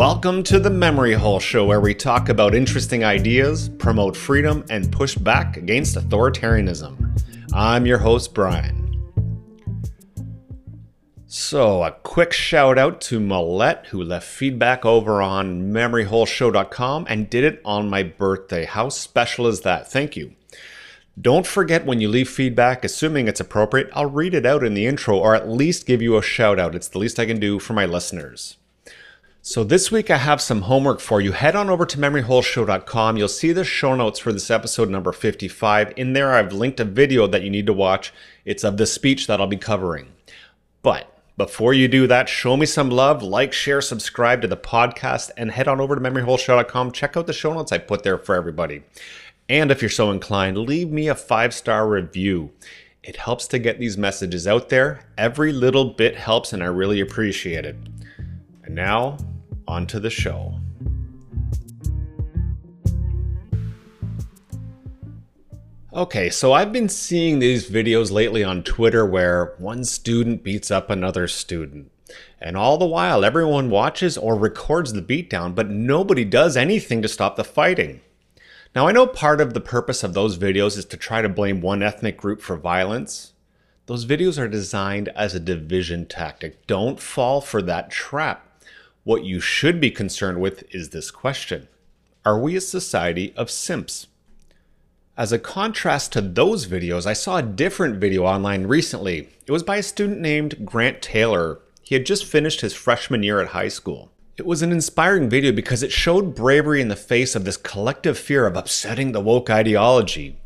Welcome to the Memory Hole Show, where we talk about interesting ideas, promote freedom, and push back against authoritarianism. I'm your host, Brian. So, a quick shout out to Millette, who left feedback over on memoryholeshow.com and did it on my birthday. How special is that? Thank you. Don't forget when you leave feedback, assuming it's appropriate, I'll read it out in the intro or at least give you a shout out. It's the least I can do for my listeners. So this week I have some homework for you. Head on over to memoryholeshow.com. You'll see the show notes for this episode number 55. In there I've linked a video that you need to watch. It's of the speech that I'll be covering. But before you do that, show me some love, like, share, subscribe to the podcast, and head on over to memoryholeshow.com. Check out the show notes I put there for everybody. And if you're so inclined, leave me a five star review. It helps to get these messages out there. Every little bit helps, and I really appreciate it. And now, on to the show. Okay, so I've been seeing these videos lately on Twitter where one student beats up another student. And all the while, everyone watches or records the beatdown, but nobody does anything to stop the fighting. Now, I know part of the purpose of those videos is to try to blame one ethnic group for violence. Those videos are designed as a division tactic. Don't fall for that trap. What you should be concerned with is this question Are we a society of simps? As a contrast to those videos, I saw a different video online recently. It was by a student named Grant Taylor. He had just finished his freshman year at high school. It was an inspiring video because it showed bravery in the face of this collective fear of upsetting the woke ideology.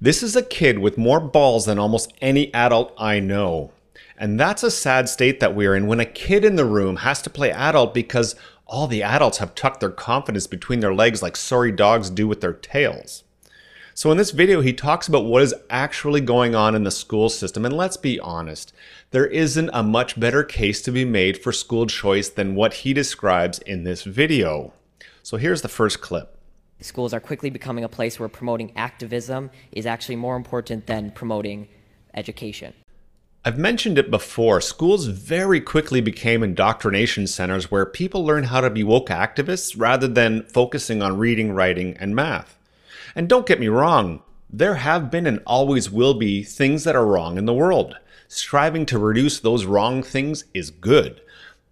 This is a kid with more balls than almost any adult I know. And that's a sad state that we're in when a kid in the room has to play adult because all the adults have tucked their confidence between their legs like sorry dogs do with their tails. So, in this video, he talks about what is actually going on in the school system. And let's be honest, there isn't a much better case to be made for school choice than what he describes in this video. So, here's the first clip. Schools are quickly becoming a place where promoting activism is actually more important than promoting education. I've mentioned it before. Schools very quickly became indoctrination centers where people learn how to be woke activists rather than focusing on reading, writing, and math. And don't get me wrong, there have been and always will be things that are wrong in the world. Striving to reduce those wrong things is good.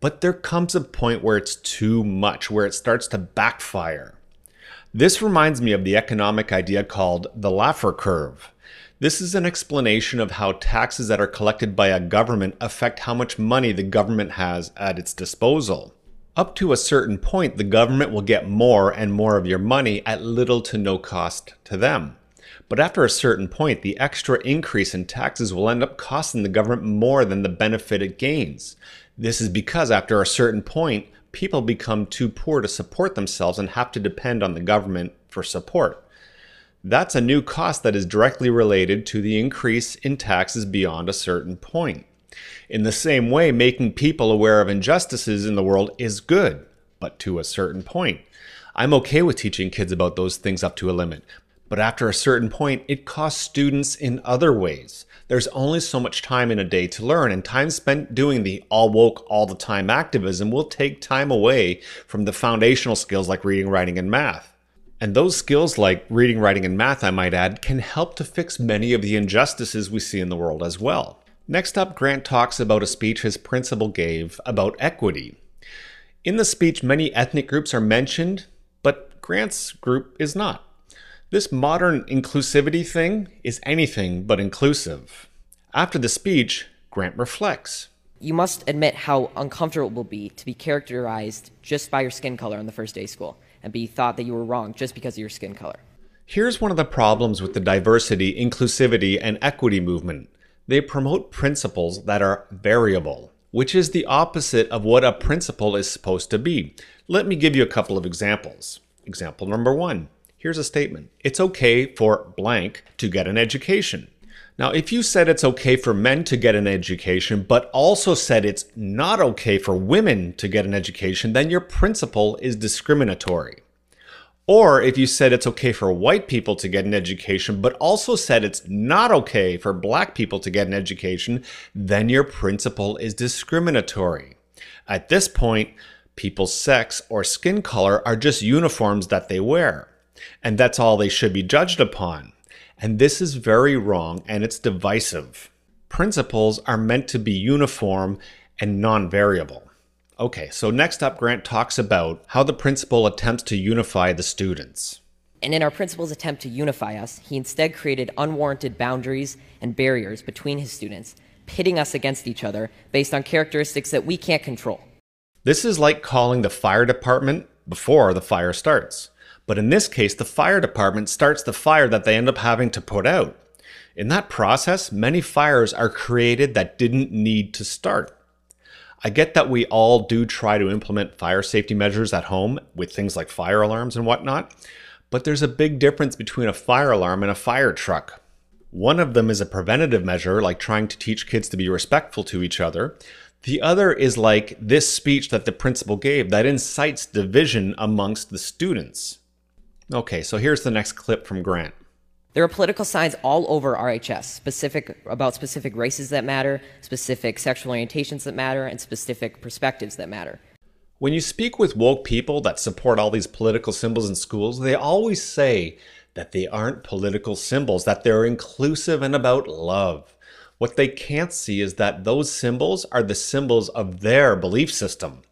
But there comes a point where it's too much, where it starts to backfire. This reminds me of the economic idea called the Laffer curve. This is an explanation of how taxes that are collected by a government affect how much money the government has at its disposal. Up to a certain point, the government will get more and more of your money at little to no cost to them. But after a certain point, the extra increase in taxes will end up costing the government more than the benefit it gains. This is because after a certain point, people become too poor to support themselves and have to depend on the government for support. That's a new cost that is directly related to the increase in taxes beyond a certain point. In the same way, making people aware of injustices in the world is good, but to a certain point. I'm okay with teaching kids about those things up to a limit, but after a certain point, it costs students in other ways. There's only so much time in a day to learn, and time spent doing the all woke, all the time activism will take time away from the foundational skills like reading, writing, and math. And those skills, like reading, writing, and math, I might add, can help to fix many of the injustices we see in the world as well. Next up, Grant talks about a speech his principal gave about equity. In the speech, many ethnic groups are mentioned, but Grant's group is not. This modern inclusivity thing is anything but inclusive. After the speech, Grant reflects. You must admit how uncomfortable it will be to be characterized just by your skin color on the first day of school and be thought that you were wrong just because of your skin color. Here's one of the problems with the diversity, inclusivity, and equity movement they promote principles that are variable, which is the opposite of what a principle is supposed to be. Let me give you a couple of examples. Example number one here's a statement It's okay for blank to get an education. Now, if you said it's okay for men to get an education, but also said it's not okay for women to get an education, then your principle is discriminatory. Or if you said it's okay for white people to get an education, but also said it's not okay for black people to get an education, then your principle is discriminatory. At this point, People's sex or skin color are just uniforms that they wear, and that's all they should be judged upon. And this is very wrong and it's divisive. Principles are meant to be uniform and non variable. Okay, so next up, Grant talks about how the principal attempts to unify the students. And in our principal's attempt to unify us, he instead created unwarranted boundaries and barriers between his students, pitting us against each other based on characteristics that we can't control. This is like calling the fire department before the fire starts. But in this case, the fire department starts the fire that they end up having to put out. In that process, many fires are created that didn't need to start. I get that we all do try to implement fire safety measures at home with things like fire alarms and whatnot, but there's a big difference between a fire alarm and a fire truck. One of them is a preventative measure, like trying to teach kids to be respectful to each other. The other is like this speech that the principal gave that incites division amongst the students. Okay, so here's the next clip from Grant. There are political signs all over RHS, specific about specific races that matter, specific sexual orientations that matter, and specific perspectives that matter. When you speak with woke people that support all these political symbols in schools, they always say that they aren't political symbols, that they're inclusive and about love. What they can't see is that those symbols are the symbols of their belief system.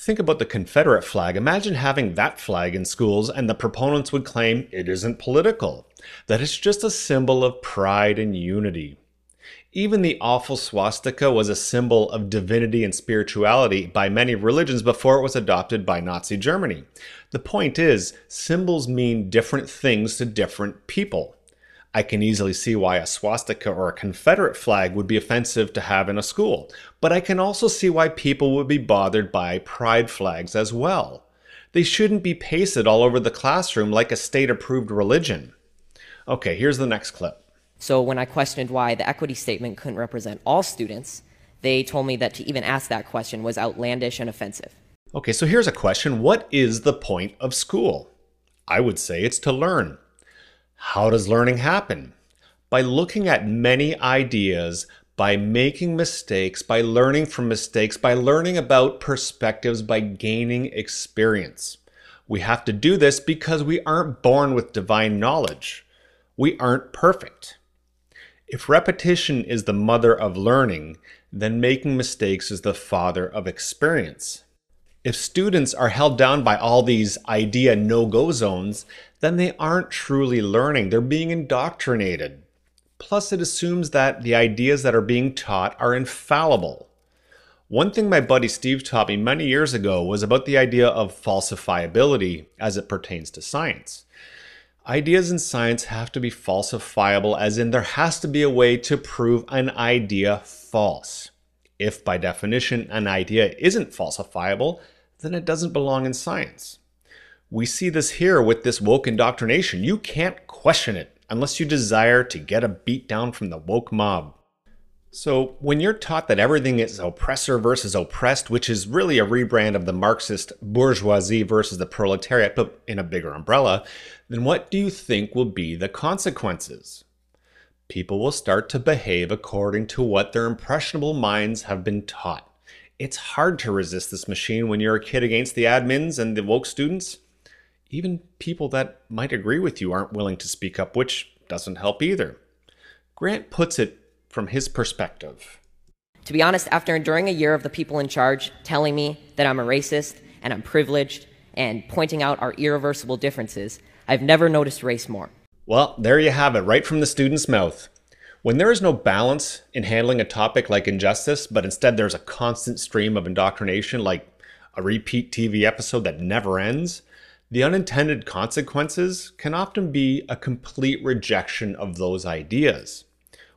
Think about the Confederate flag. Imagine having that flag in schools, and the proponents would claim it isn't political, that it's just a symbol of pride and unity. Even the awful swastika was a symbol of divinity and spirituality by many religions before it was adopted by Nazi Germany. The point is, symbols mean different things to different people. I can easily see why a swastika or a Confederate flag would be offensive to have in a school, but I can also see why people would be bothered by pride flags as well. They shouldn't be pasted all over the classroom like a state approved religion. Okay, here's the next clip. So when I questioned why the equity statement couldn't represent all students, they told me that to even ask that question was outlandish and offensive. Okay, so here's a question What is the point of school? I would say it's to learn. How does learning happen? By looking at many ideas, by making mistakes, by learning from mistakes, by learning about perspectives, by gaining experience. We have to do this because we aren't born with divine knowledge. We aren't perfect. If repetition is the mother of learning, then making mistakes is the father of experience. If students are held down by all these idea no go zones, then they aren't truly learning. They're being indoctrinated. Plus, it assumes that the ideas that are being taught are infallible. One thing my buddy Steve taught me many years ago was about the idea of falsifiability as it pertains to science. Ideas in science have to be falsifiable, as in there has to be a way to prove an idea false. If by definition an idea isn't falsifiable, then it doesn't belong in science. We see this here with this woke indoctrination. You can't question it unless you desire to get a beat down from the woke mob. So, when you're taught that everything is oppressor versus oppressed, which is really a rebrand of the Marxist bourgeoisie versus the proletariat, but in a bigger umbrella, then what do you think will be the consequences? People will start to behave according to what their impressionable minds have been taught. It's hard to resist this machine when you're a kid against the admins and the woke students. Even people that might agree with you aren't willing to speak up, which doesn't help either. Grant puts it from his perspective. To be honest, after enduring a year of the people in charge telling me that I'm a racist and I'm privileged and pointing out our irreversible differences, I've never noticed race more. Well, there you have it, right from the student's mouth. When there is no balance in handling a topic like injustice, but instead there's a constant stream of indoctrination like a repeat TV episode that never ends, the unintended consequences can often be a complete rejection of those ideas.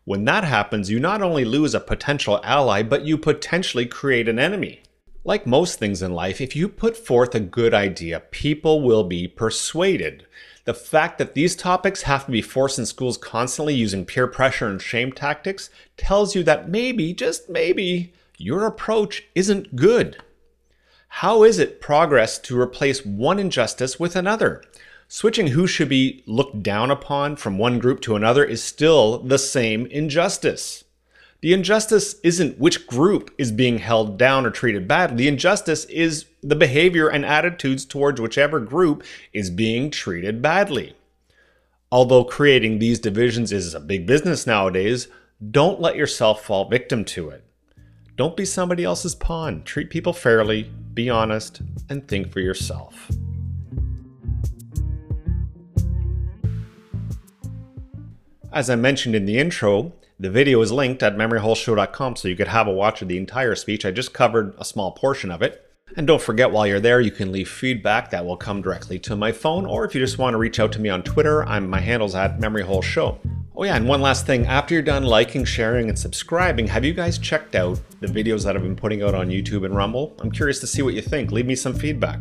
When that happens, you not only lose a potential ally, but you potentially create an enemy. Like most things in life, if you put forth a good idea, people will be persuaded. The fact that these topics have to be forced in schools constantly using peer pressure and shame tactics tells you that maybe, just maybe, your approach isn't good. How is it progress to replace one injustice with another? Switching who should be looked down upon from one group to another is still the same injustice. The injustice isn't which group is being held down or treated badly. The injustice is the behavior and attitudes towards whichever group is being treated badly. Although creating these divisions is a big business nowadays, don't let yourself fall victim to it. Don't be somebody else's pawn. Treat people fairly, be honest, and think for yourself. As I mentioned in the intro, the video is linked at memoryholeshow.com so you could have a watch of the entire speech. I just covered a small portion of it. And don't forget, while you're there, you can leave feedback that will come directly to my phone, or if you just want to reach out to me on Twitter, I'm my handle's at memoryholeshow. Oh yeah, and one last thing. After you're done liking, sharing, and subscribing, have you guys checked out the videos that I've been putting out on YouTube and Rumble? I'm curious to see what you think. Leave me some feedback.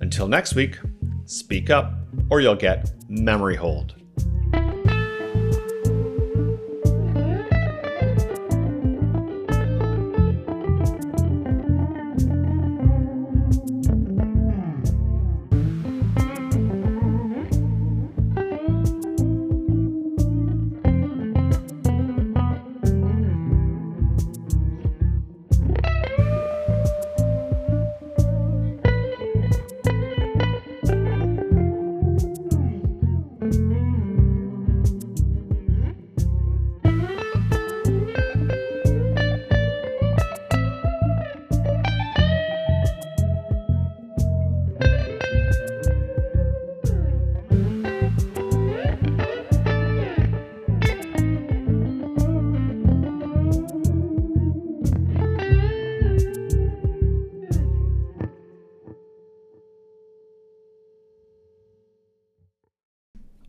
Until next week, speak up, or you'll get memory holed.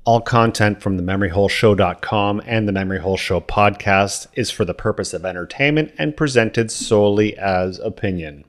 All content from the memoryholeshow.com and the Memory Hole Show podcast is for the purpose of entertainment and presented solely as opinion.